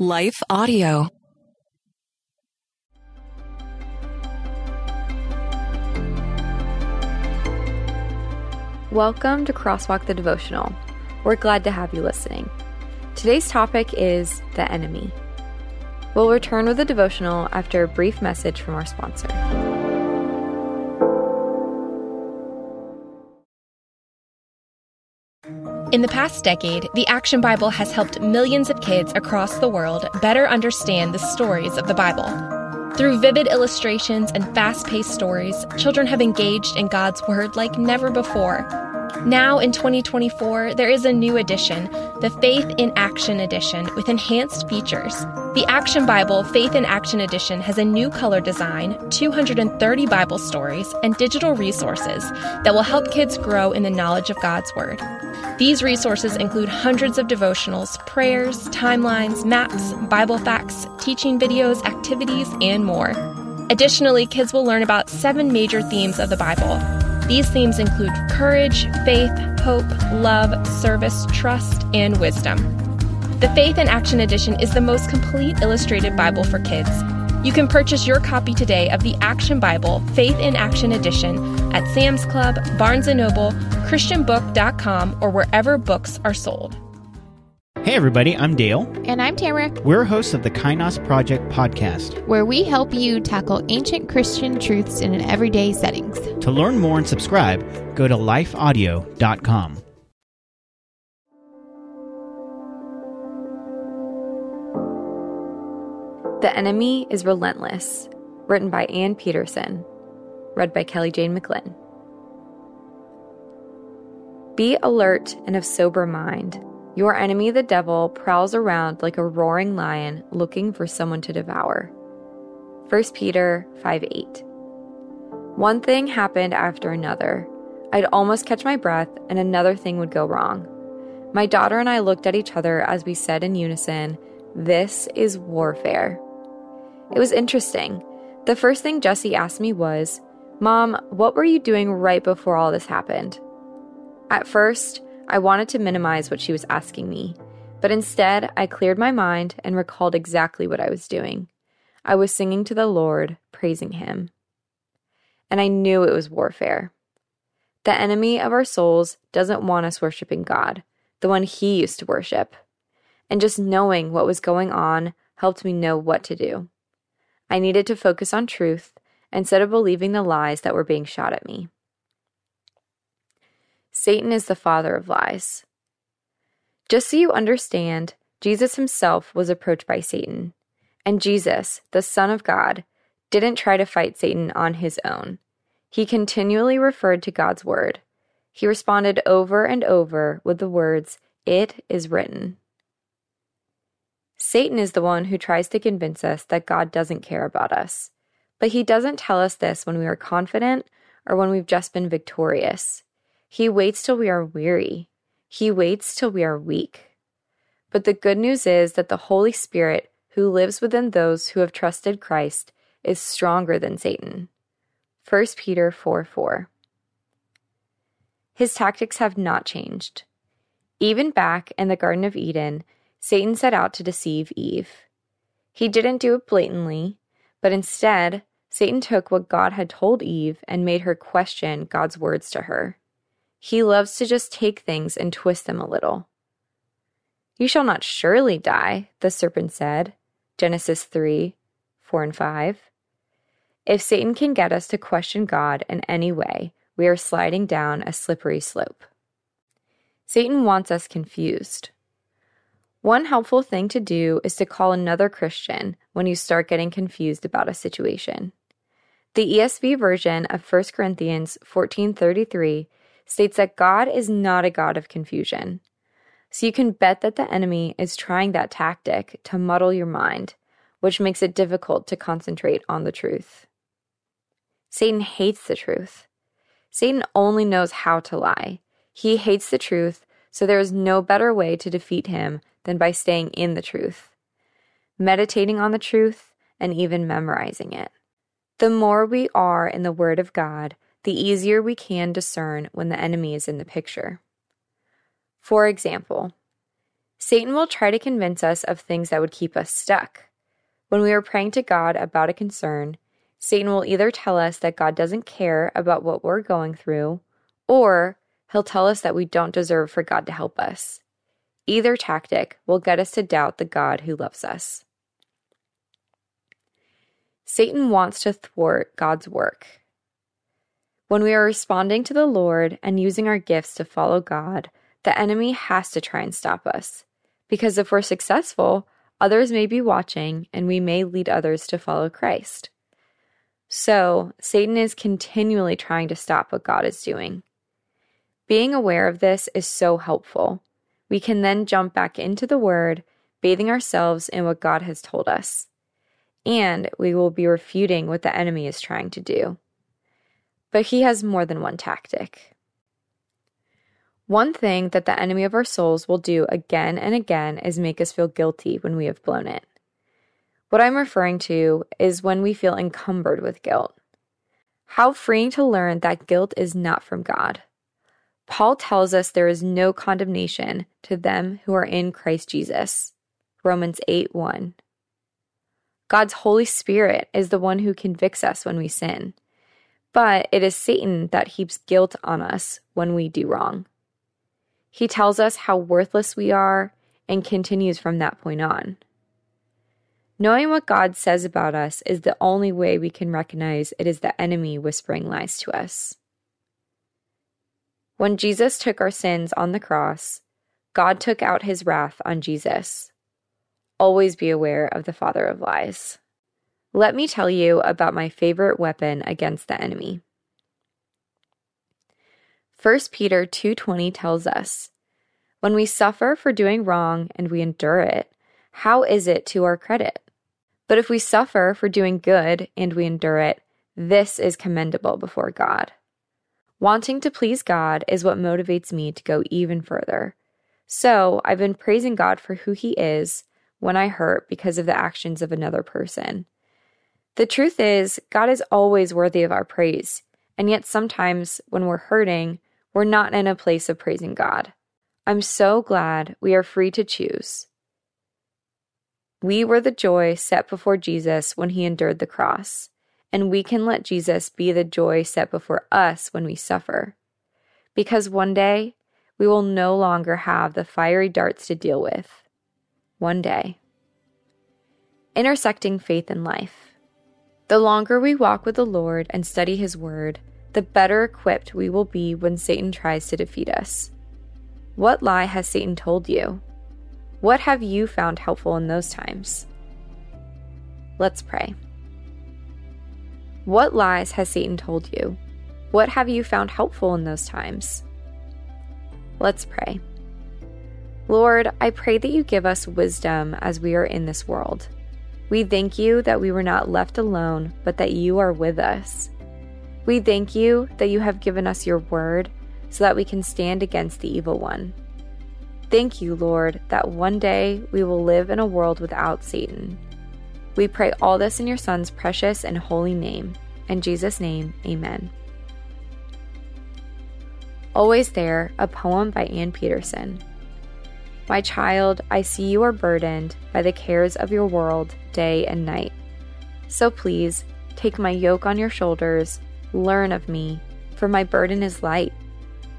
Life Audio. Welcome to Crosswalk the Devotional. We're glad to have you listening. Today's topic is the enemy. We'll return with the devotional after a brief message from our sponsor. In the past decade, the Action Bible has helped millions of kids across the world better understand the stories of the Bible. Through vivid illustrations and fast paced stories, children have engaged in God's Word like never before. Now in 2024, there is a new edition, the Faith in Action Edition, with enhanced features. The Action Bible Faith in Action Edition has a new color design, 230 Bible stories, and digital resources that will help kids grow in the knowledge of God's Word. These resources include hundreds of devotionals, prayers, timelines, maps, Bible facts, teaching videos, activities, and more. Additionally, kids will learn about seven major themes of the Bible. These themes include courage, faith, hope, love, service, trust, and wisdom. The Faith in Action Edition is the most complete illustrated Bible for kids. You can purchase your copy today of the Action Bible Faith in Action Edition at Sam's Club, Barnes & Noble, christianbook.com, or wherever books are sold. Hey, everybody, I'm Dale. And I'm Tamara, We're hosts of the Kainos Project podcast. where we help you tackle ancient Christian truths in an everyday settings. To learn more and subscribe, go to lifeaudio.com. The Enemy is Relentless, written by Ann Peterson, read by Kelly Jane McLean. Be alert and of sober mind. Your enemy, the devil, prowls around like a roaring lion looking for someone to devour. 1 Peter 5 8. One thing happened after another. I'd almost catch my breath, and another thing would go wrong. My daughter and I looked at each other as we said in unison, This is warfare. It was interesting. The first thing Jesse asked me was, Mom, what were you doing right before all this happened? At first, I wanted to minimize what she was asking me, but instead, I cleared my mind and recalled exactly what I was doing. I was singing to the Lord, praising Him. And I knew it was warfare. The enemy of our souls doesn't want us worshiping God, the one He used to worship. And just knowing what was going on helped me know what to do. I needed to focus on truth instead of believing the lies that were being shot at me. Satan is the father of lies. Just so you understand, Jesus himself was approached by Satan, and Jesus, the Son of God, didn't try to fight Satan on his own. He continually referred to God's word. He responded over and over with the words, It is written. Satan is the one who tries to convince us that God doesn't care about us. But he doesn't tell us this when we are confident or when we've just been victorious. He waits till we are weary. He waits till we are weak. But the good news is that the Holy Spirit, who lives within those who have trusted Christ, is stronger than Satan. 1 Peter 4 4. His tactics have not changed. Even back in the Garden of Eden, Satan set out to deceive Eve. He didn't do it blatantly, but instead, Satan took what God had told Eve and made her question God's words to her. He loves to just take things and twist them a little. You shall not surely die, the serpent said. Genesis 3 4 and 5. If Satan can get us to question God in any way, we are sliding down a slippery slope. Satan wants us confused. One helpful thing to do is to call another Christian when you start getting confused about a situation. The ESV version of 1 Corinthians 14:33 states that God is not a god of confusion. So you can bet that the enemy is trying that tactic to muddle your mind, which makes it difficult to concentrate on the truth. Satan hates the truth. Satan only knows how to lie. He hates the truth, so there is no better way to defeat him than by staying in the truth, meditating on the truth, and even memorizing it. The more we are in the Word of God, the easier we can discern when the enemy is in the picture. For example, Satan will try to convince us of things that would keep us stuck. When we are praying to God about a concern, Satan will either tell us that God doesn't care about what we're going through, or he'll tell us that we don't deserve for God to help us. Either tactic will get us to doubt the God who loves us. Satan wants to thwart God's work. When we are responding to the Lord and using our gifts to follow God, the enemy has to try and stop us. Because if we're successful, others may be watching and we may lead others to follow Christ. So, Satan is continually trying to stop what God is doing. Being aware of this is so helpful. We can then jump back into the Word, bathing ourselves in what God has told us. And we will be refuting what the enemy is trying to do. But he has more than one tactic. One thing that the enemy of our souls will do again and again is make us feel guilty when we have blown it. What I'm referring to is when we feel encumbered with guilt. How freeing to learn that guilt is not from God. Paul tells us there is no condemnation to them who are in Christ Jesus. Romans 8 1. God's Holy Spirit is the one who convicts us when we sin, but it is Satan that heaps guilt on us when we do wrong. He tells us how worthless we are and continues from that point on. Knowing what God says about us is the only way we can recognize it is the enemy whispering lies to us. When Jesus took our sins on the cross, God took out his wrath on Jesus. Always be aware of the father of lies. Let me tell you about my favorite weapon against the enemy. 1 Peter 2:20 tells us, "When we suffer for doing wrong and we endure it, how is it to our credit? But if we suffer for doing good and we endure it, this is commendable before God." Wanting to please God is what motivates me to go even further. So, I've been praising God for who he is when I hurt because of the actions of another person. The truth is, God is always worthy of our praise, and yet sometimes when we're hurting, we're not in a place of praising God. I'm so glad we are free to choose. We were the joy set before Jesus when he endured the cross, and we can let Jesus be the joy set before us when we suffer. Because one day, we will no longer have the fiery darts to deal with. One day. Intersecting faith and life. The longer we walk with the Lord and study His Word, the better equipped we will be when Satan tries to defeat us. What lie has Satan told you? What have you found helpful in those times? Let's pray. What lies has Satan told you? What have you found helpful in those times? Let's pray. Lord, I pray that you give us wisdom as we are in this world. We thank you that we were not left alone, but that you are with us. We thank you that you have given us your word so that we can stand against the evil one. Thank you, Lord, that one day we will live in a world without Satan. We pray all this in your Son's precious and holy name. In Jesus' name, amen. Always There, a poem by Ann Peterson. My child, I see you are burdened by the cares of your world day and night. So please, take my yoke on your shoulders Learn of me, for my burden is light.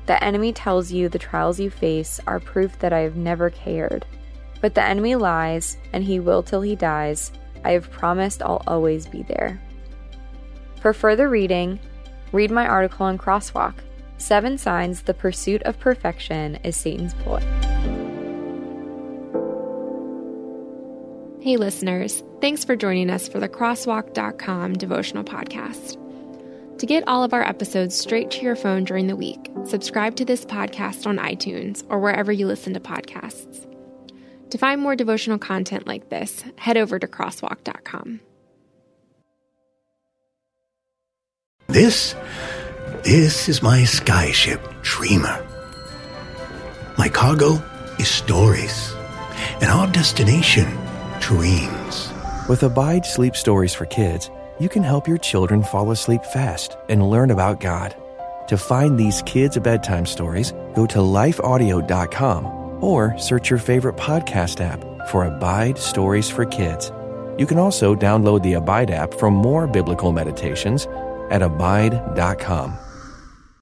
The enemy tells you the trials you face are proof that I have never cared. But the enemy lies, and he will till he dies. I have promised I'll always be there. For further reading, read my article on Crosswalk Seven Signs the Pursuit of Perfection is Satan's Ploy. Hey, listeners, thanks for joining us for the Crosswalk.com devotional podcast. To get all of our episodes straight to your phone during the week, subscribe to this podcast on iTunes or wherever you listen to podcasts. To find more devotional content like this, head over to crosswalk.com. This, this is my skyship, Dreamer. My cargo is stories, and our destination, dreams. With Abide Sleep Stories for Kids, you can help your children fall asleep fast and learn about God. To find these kids' bedtime stories, go to lifeaudio.com or search your favorite podcast app for Abide Stories for Kids. You can also download the Abide app for more biblical meditations at abide.com.